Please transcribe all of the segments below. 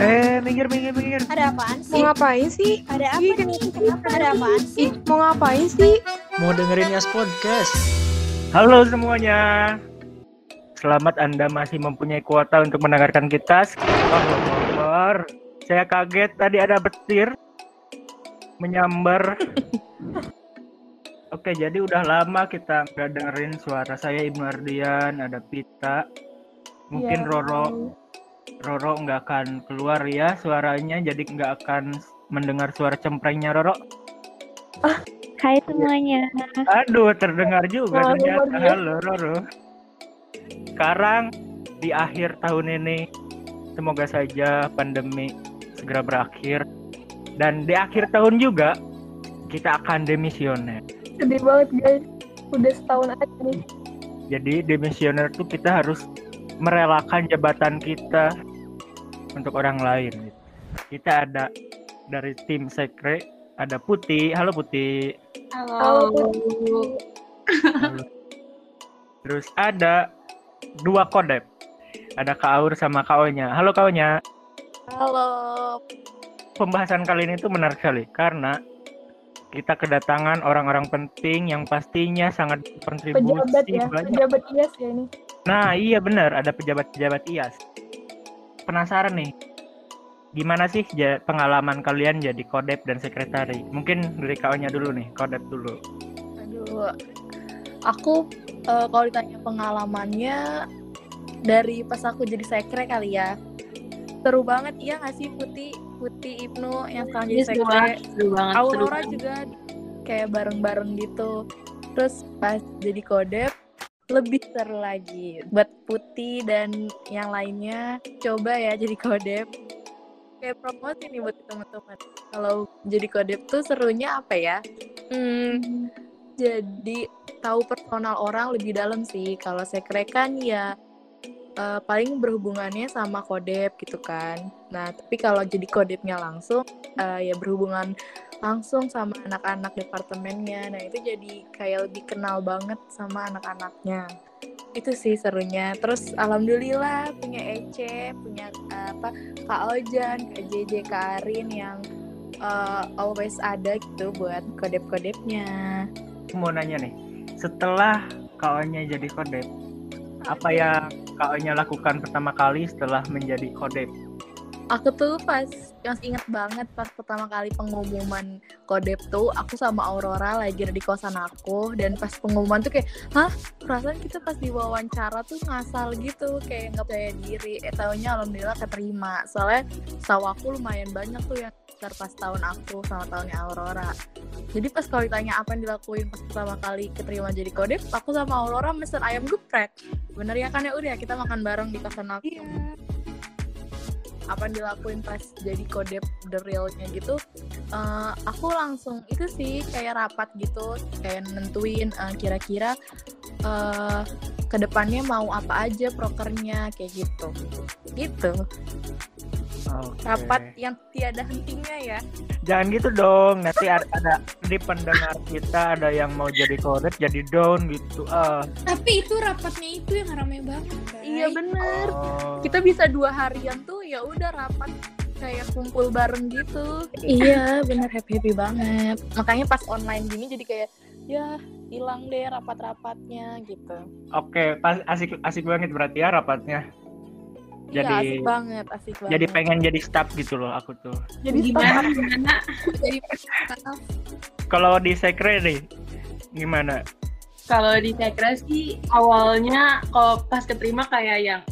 Eh, minggir, minggir, minggir. Ada apaan Mau sih? ngapain sih? Ada apa Ih, nih? Kenapa ada apaan sih? Ih, mau ngapain sih? Mau dengerin Yas Podcast? Halo semuanya. Selamat Anda masih mempunyai kuota untuk mendengarkan kita. Allahu Akbar. Saya kaget tadi ada petir menyambar. Oke, jadi udah lama kita nggak dengerin suara saya Ibnu Ardian, ada Pita. Mungkin Ya, Roro Roro nggak akan keluar ya suaranya, jadi nggak akan mendengar suara cemprengnya Roro. Hai semuanya. Aduh, terdengar juga Halo, ternyata. Halo, Roro. Sekarang di akhir tahun ini, semoga saja pandemi segera berakhir. Dan di akhir tahun juga, kita akan demisioner. Sedih banget guys. Udah setahun aja nih. Jadi demisioner tuh kita harus merelakan jabatan kita untuk orang lain. Kita ada dari tim sekre, ada Putih. Halo Putih. Halo. Halo. Terus ada dua kodep. Ada Kak Aur sama Kak Onya. Halo Kak Onya. Halo. Pembahasan kali ini tuh menarik sekali karena kita kedatangan orang-orang penting yang pastinya sangat berkontribusi Pejabat ya. banyak. Pejabat IAS ya ini. Nah, iya benar ada pejabat-pejabat IAS. Penasaran nih. Gimana sih pengalaman kalian jadi kodep dan sekretari? Mungkin dari Kak Onya dulu nih, kodep dulu. Aduh, aku eh, kalau ditanya pengalamannya dari pas aku jadi sekre kali ya. Seru banget, iya nggak sih Putih, Putih Ibnu yang sekarang jadi seru sekre. seru seru Aurora banget. juga kayak bareng-bareng gitu. Terus pas jadi kodep lebih seru lagi. Buat Putih dan yang lainnya coba ya jadi kodep. Kayak promosi nih buat teman-teman. Kalau jadi kodep tuh serunya apa ya? Hmm, jadi tahu personal orang lebih dalam sih. Kalau sekre kan ya eh, paling berhubungannya sama kodep gitu kan. Nah, tapi kalau jadi kodepnya langsung eh, ya berhubungan langsung sama anak-anak departemennya. Nah, itu jadi kayak lebih kenal banget sama anak-anaknya. Itu sih serunya. Terus alhamdulillah punya Ece, punya eh, apa Kak Ojan, Kak JJ, Kak Arin yang eh, always ada gitu buat kodep-kodepnya. Mau nanya nih, setelah Kak Onya jadi kodep, apa yang Kak Onya lakukan pertama kali setelah menjadi kodep? Aku tuh pas masih inget banget pas pertama kali pengumuman kodep tuh aku sama Aurora lagi di kosan aku dan pas pengumuman tuh kayak hah? Perasaan kita pas diwawancara tuh ngasal gitu kayak nggak percaya diri. Eh taunya alhamdulillah keterima. Soalnya tahu aku lumayan banyak tuh yang daftar pas tahun aku sama tahunnya Aurora. Jadi pas kalau ditanya apa yang dilakuin pas pertama kali keterima jadi kodep aku sama Aurora mesen ayam geprek. Bener ya kan ya udah kita makan bareng di kosan aku apa yang dilakuin pas jadi kodep the realnya gitu eh, aku langsung itu sih kayak rapat gitu kayak nentuin eh, kira-kira eh ke depannya mau apa aja prokernya kayak gitu gitu Oke. rapat yang tiada hentinya ya Jangan gitu dong, nanti ada, ada di pendengar kita ada yang mau jadi kodep jadi down gitu. Ah, Tapi itu rapatnya itu yang rame banget. guys. iya bener oh. kita bisa dua harian tuh ya udah rapat kayak kumpul bareng gitu iya bener happy happy banget makanya pas online gini jadi kayak ya hilang deh rapat-rapatnya gitu Oke, pas asik asik banget berarti ya rapatnya. Iya, Jadi asik banget, asik banget. jadi pengen jadi staff gitu loh aku tuh. jadi Gimana? Gimana? Jadi staff. Kalau di sekre nih gimana? Kalau di Tekra sih awalnya kalau pas keterima kayak yang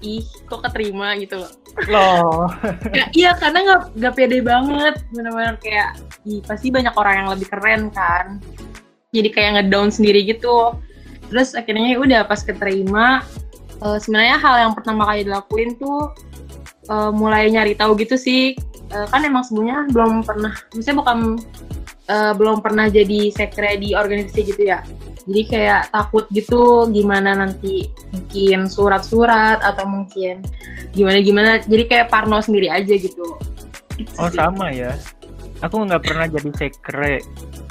ih kok keterima gitu loh. Loh, Ya, iya karena nggak nggak pede banget benar-benar kayak ih pasti banyak orang yang lebih keren kan. Jadi kayak ngedown sendiri gitu. Terus akhirnya ya udah pas keterima eh, sebenarnya hal yang pertama kali dilakuin tuh eh, mulai nyari tahu gitu sih. Eh, kan emang sebelumnya belum pernah, misalnya bukan eh, belum pernah jadi sekre di organisasi gitu ya. Jadi kayak takut gitu gimana nanti bikin surat-surat atau mungkin gimana-gimana. Jadi kayak parno sendiri aja gitu. Itu oh sama ya. Aku nggak pernah jadi sekre.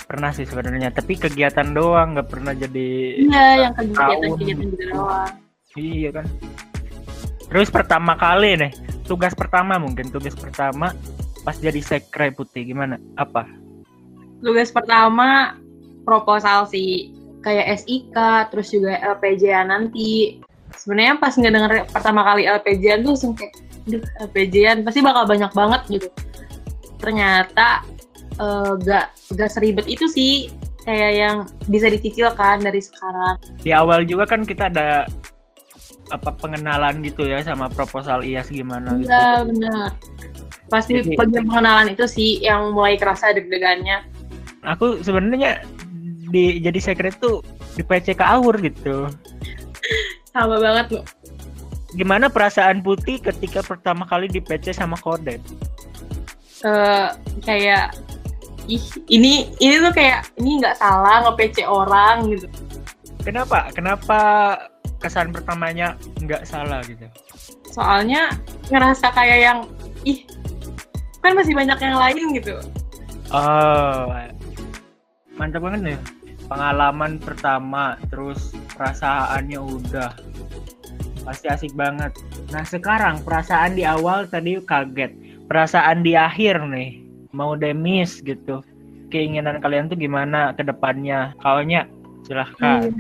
Pernah sih sebenarnya, tapi kegiatan doang nggak pernah jadi. Iya, yang tahun. kegiatan-kegiatan gitu doang. Iya kan. Terus pertama kali nih tugas pertama mungkin tugas pertama pas jadi sekre putih gimana? Apa? Tugas pertama proposal sih kayak SIK terus juga LPJ nanti. Sebenarnya pas ngedenger pertama kali LPJ tuh langsung kayak Duh, LPJ pasti bakal banyak banget gitu. Ternyata eh, gak gak seribet itu sih kayak yang bisa dicicilkan dari sekarang. Di awal juga kan kita ada apa pengenalan gitu ya sama proposal IAS gimana gitu. Iya benar. Pasti Jadi- bagian pengenalan itu sih yang mulai kerasa deg-degannya. Aku sebenarnya di jadi sekre tuh di PC ke Aur gitu. Sama banget loh. Gimana perasaan Putih ketika pertama kali di PC sama Kodet? Eh, kayak ih ini ini tuh kayak ini nggak salah nge-PC orang gitu. Kenapa? Kenapa kesan pertamanya nggak salah gitu? Soalnya ngerasa kayak yang ih kan masih banyak yang lain gitu. Oh, mantap banget nih. Pengalaman pertama, terus perasaannya udah pasti asik banget. Nah sekarang perasaan di awal tadi kaget, perasaan di akhir nih mau demis gitu. Keinginan kalian tuh gimana ke depannya? Kaunya silahkan.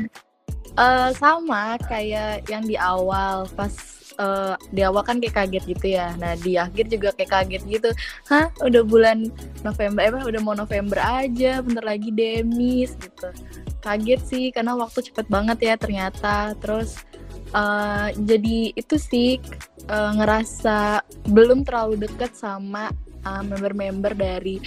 Eh, sama kayak yang di awal pas eh, di awal kan kayak kaget gitu ya. Nah di akhir juga kayak kaget gitu. Hah udah bulan November, eh udah mau November aja, bentar lagi demis gitu. Kaget sih karena waktu cepet banget ya ternyata. Terus eh, jadi itu sih eh, ngerasa belum terlalu deket sama eh, member-member dari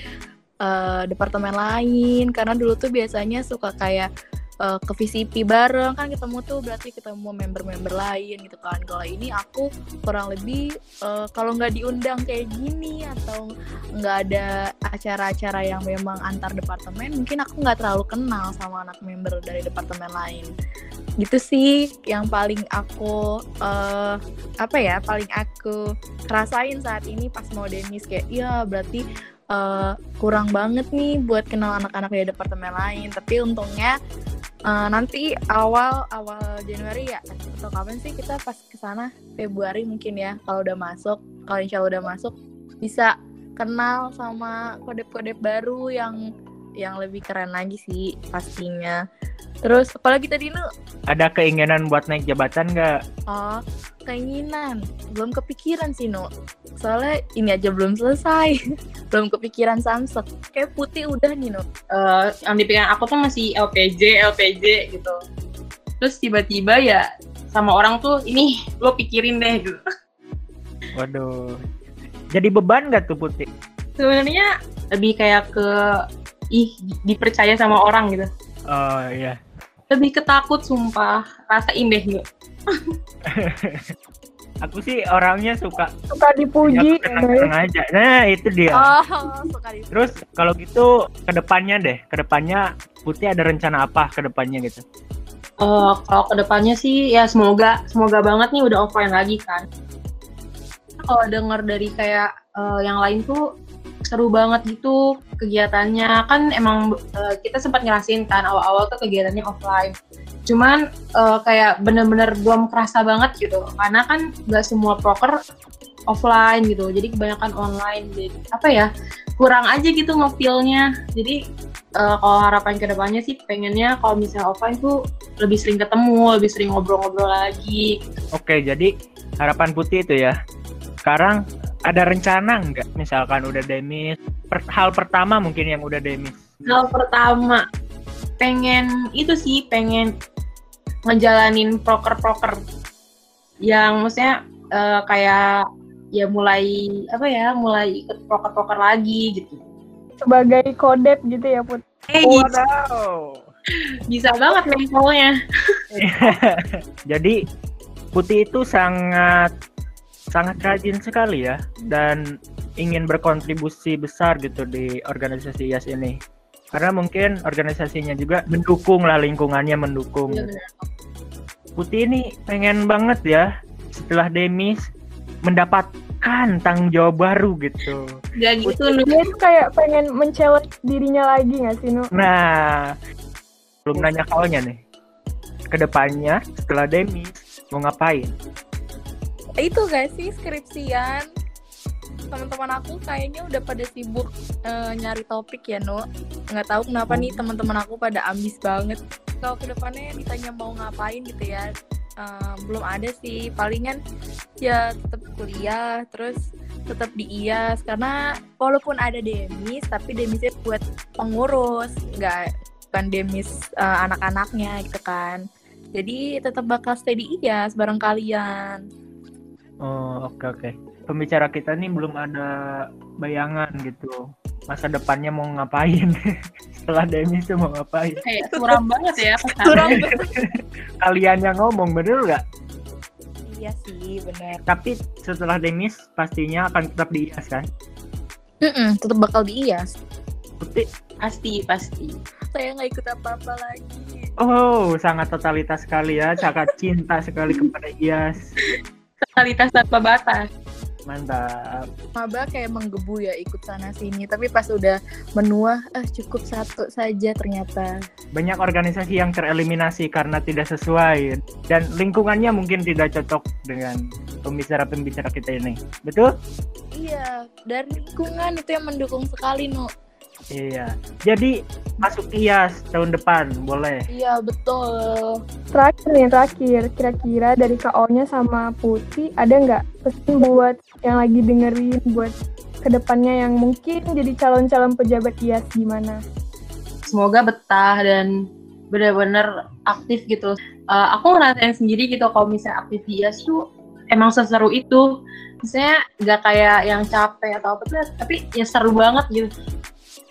eh, departemen lain. Karena dulu tuh biasanya suka kayak eh, ke VCP bareng kan ketemu tuh berarti ketemu member-member lain gitu kan. Kalau ini aku kurang lebih eh, kalau nggak diundang kayak gini atau nggak ada acara-acara yang memang antar departemen mungkin aku nggak terlalu kenal sama anak member dari departemen lain. Gitu sih yang paling aku eh, apa ya paling aku rasain saat ini pas mau demis kayak iya berarti eh, kurang banget nih buat kenal anak-anak dari departemen lain. Tapi untungnya eh, nanti awal awal Januari ya atau kapan sih kita pas ke sana Februari mungkin ya kalau udah masuk kalau insya Allah udah masuk bisa kenal sama kode-kode baru yang yang lebih keren lagi sih pastinya terus apalagi tadi Nu Ada keinginan buat naik jabatan nggak? Oh, keinginan. Belum kepikiran sih, No. Soalnya ini aja belum selesai. belum kepikiran samsek. Kayak putih udah nih, No. Eh, yang di pikiran aku tuh masih LPJ, LPJ gitu. Terus tiba-tiba ya sama orang tuh ini lo pikirin deh gitu. Waduh. Jadi beban nggak tuh Putih? Sebenarnya lebih kayak ke ih dipercaya sama orang gitu. Oh iya. Lebih ketakut sumpah. Rasain deh gitu. Aku sih orangnya suka Suka dipuji. ya, aja. Nah itu dia. Oh, suka Terus kalau gitu ke depannya deh, ke depannya Putih ada rencana apa ke depannya gitu? Eh, kalau ke depannya sih ya semoga semoga banget nih udah offline lagi kan. Kalau denger dari kayak eh, yang lain tuh seru banget gitu kegiatannya kan emang eh, kita sempat ngerasin kan awal-awal tuh kegiatannya offline. Cuman eh, kayak bener-bener belum kerasa banget gitu karena kan nggak semua proker offline gitu jadi kebanyakan online jadi apa ya kurang aja gitu ngefeel-nya jadi eh, kalau harapan ke depannya sih pengennya kalau misalnya offline tuh lebih sering ketemu, lebih sering ngobrol-ngobrol lagi. Oke, jadi harapan Putih itu ya. Sekarang ada rencana nggak? Misalkan udah demis, per- hal pertama mungkin yang udah demis. Hal pertama, pengen itu sih, pengen ngejalanin proker-proker yang maksudnya eh, kayak ya mulai apa ya, mulai ikut proker-proker lagi gitu. Sebagai kodep gitu ya, Put. Eh, bisa, Wadaw. bisa banget levelnya. Jadi Putih itu sangat sangat rajin sekali ya dan ingin berkontribusi besar gitu di organisasi IAS ini. Karena mungkin organisasinya juga mendukung lah lingkungannya mendukung. Bener. Putih ini pengen banget ya setelah demis mendapatkan tanggung jawab baru gitu. Gak gitu. Dia tuh kayak pengen men-challenge dirinya lagi gak sih, Nu? Nah, belum nanya kaunya nih. Ke depannya setelah demis mau ngapain? Itu gak sih skripsian? Teman-teman aku kayaknya udah pada sibuk eh, nyari topik ya no nggak tahu kenapa nih teman-teman aku pada ambis banget. Kalau ke depannya ditanya mau ngapain gitu ya eh, belum ada sih. Palingan ya tetap kuliah terus tetap di IAS karena walaupun ada demis tapi demisnya buat pengurus. Nggak bukan demis eh, anak-anaknya gitu kan. Jadi tetap bakal stay di IAS bareng kalian Oh, oke oke. Pembicara kita nih belum ada bayangan gitu. Masa depannya mau ngapain? Setelah demis tuh mau ngapain? Kayak suram banget ya. Suram Kalian yang ngomong bener nggak? iya sih bener Tapi setelah demis pastinya akan tetap di IAS kan? Mm-mm, tetap bakal di IAS Putih. Pasti, pasti. saya nggak ikut apa-apa lagi Oh, sangat totalitas sekali ya. Sangat cinta sekali kepada IAS. Totalitas tanpa batas. Mantap. maba kayak menggebu ya ikut sana sini tapi pas udah menua ah cukup satu saja ternyata Banyak organisasi yang tereliminasi karena tidak sesuai dan lingkungannya mungkin tidak cocok dengan pembicara-pembicara kita ini. Betul? iya dan lingkungan itu yang mendukung sekali nu Iya. Jadi masuk IAS tahun depan boleh. iya betul Terakhir nih, terakhir. Kira-kira dari KO-nya sama Putih, ada nggak pesan buat yang lagi dengerin, buat ke depannya yang mungkin jadi calon-calon pejabat IAS gimana? Semoga betah dan benar-benar aktif gitu. Eh, aku ngerasain sendiri gitu kalau misalnya aktif IAS tuh emang seseru itu. Misalnya nggak kayak yang capek atau apa tuh, tapi ya seru banget gitu.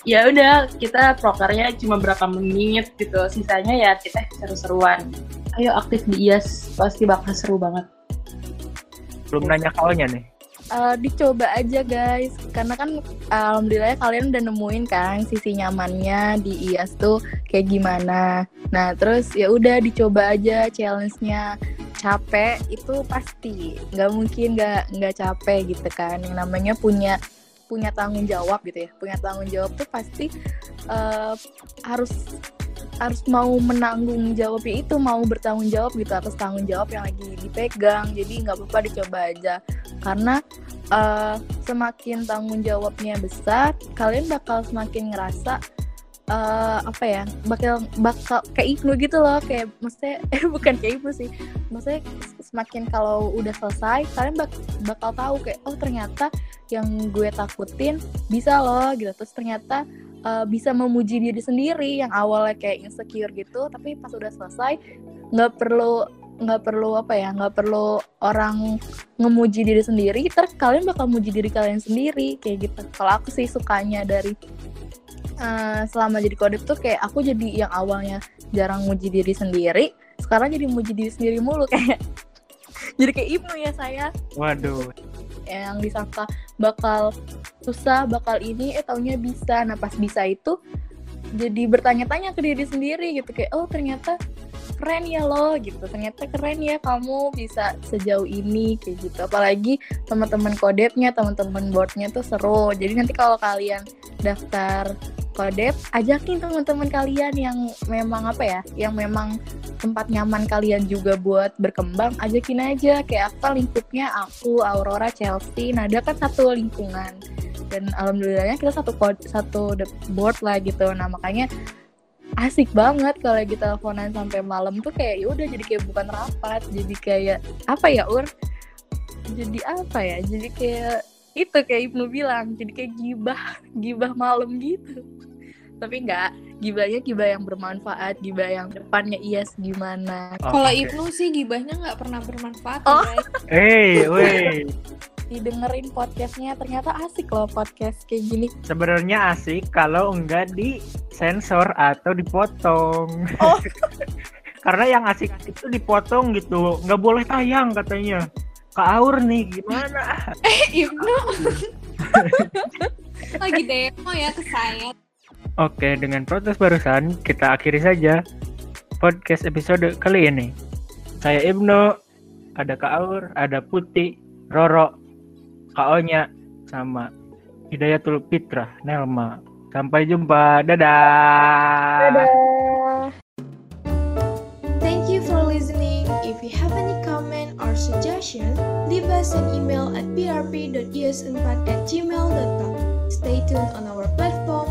Ya udah kita prokernya cuma berapa menit gitu, sisanya ya kita seru-seruan. Ayo aktif di IAS, pasti bakal seru banget. Belum nanya KO-nya nih. Eh, dicoba aja guys karena kan alhamdulillah kalian udah nemuin kan sisi nyamannya di IAS tuh kayak gimana nah terus ya udah dicoba aja challenge-nya capek itu pasti nggak mungkin nggak nggak capek gitu kan yang namanya punya punya tanggung jawab gitu ya. Punya tanggung jawab tuh pasti eh, harus harus mau menanggung jawabnya itu mau bertanggung jawab gitu atas tanggung jawab yang lagi dipegang. Jadi nggak apa-apa dicoba aja. Karena eh, semakin tanggung jawabnya besar kalian bakal semakin ngerasa eh, apa ya bakal bakal kayak Ibnu gitu loh kayak maksudnya eh bukan kayak Ibnu sih. Maksudnya semakin kalau udah selesai kalian bak- bakal tahu kayak oh ternyata yang gue takutin bisa loh gitu. Terus ternyata eh, bisa memuji diri sendiri yang awalnya kayak insecure gitu tapi pas udah selesai nggak perlu nggak perlu apa ya nggak perlu orang ngemuji diri sendiri ter kalian bakal muji diri kalian sendiri kayak gitu. Kalau aku sih sukanya dari eh, selama jadi kodep tuh kayak aku jadi yang awalnya jarang muji diri sendiri sekarang jadi muji diri sendiri mulu kayak jadi kayak Ibnu ya saya Waduh. yang disangka bakal susah bakal ini eh taunya bisa nah pas bisa itu jadi bertanya-tanya ke diri sendiri gitu kayak oh ternyata keren ya lo gitu. Ternyata keren ya kamu bisa sejauh ini kayak gitu. Apalagi teman-teman kodepnya teman-teman boardnya tuh seru. Jadi nanti kalau kalian daftar kodep ajakin teman-teman kalian yang memang apa ya yang memang tempat nyaman kalian juga buat berkembang ajakin aja. Kayak apa lingkupnya aku Aurora Chelsea Nada kan satu lingkungan. Dan alhamdulillahnya kita satu kod- satu board lah gitu. Nah makanya asik banget kalau kita teleponan sampai malam tuh kayak ya udah jadi kayak bukan rapat jadi kayak apa ya ur? Jadi apa ya? Jadi kayak itu kayak Ibnu bilang jadi kayak gibah gibah malam gitu tapi enggak gibahnya gibah yang bermanfaat gibah yang depannya IAS gimana Kalau Oke. Ibnu sih gibahnya nggak pernah bermanfaat Oh. guys. Eh, weh. didengerin podcastnya ternyata asik loh podcast kayak gini Sebenarnya asik kalau enggak di sensor atau dipotong. Oh. Karena yang asik-asik itu dipotong gitu, nggak boleh tayang katanya. Kak Aur nih gimana? Eh Ibnu lagi demo ya ke saya. Oke, dengan protes barusan kita akhiri saja podcast episode kali ini. Saya Ibnu, ada Kak Aur, ada Putih, Roro, Kak Onya, sama Hidayatul Fitra, Nelma. Sampai jumpa, dadah. Dadah. Thank you for listening. If you have any comment or suggestion, leave us an email at prp.is4 at gmail.com. Stay tuned on our platform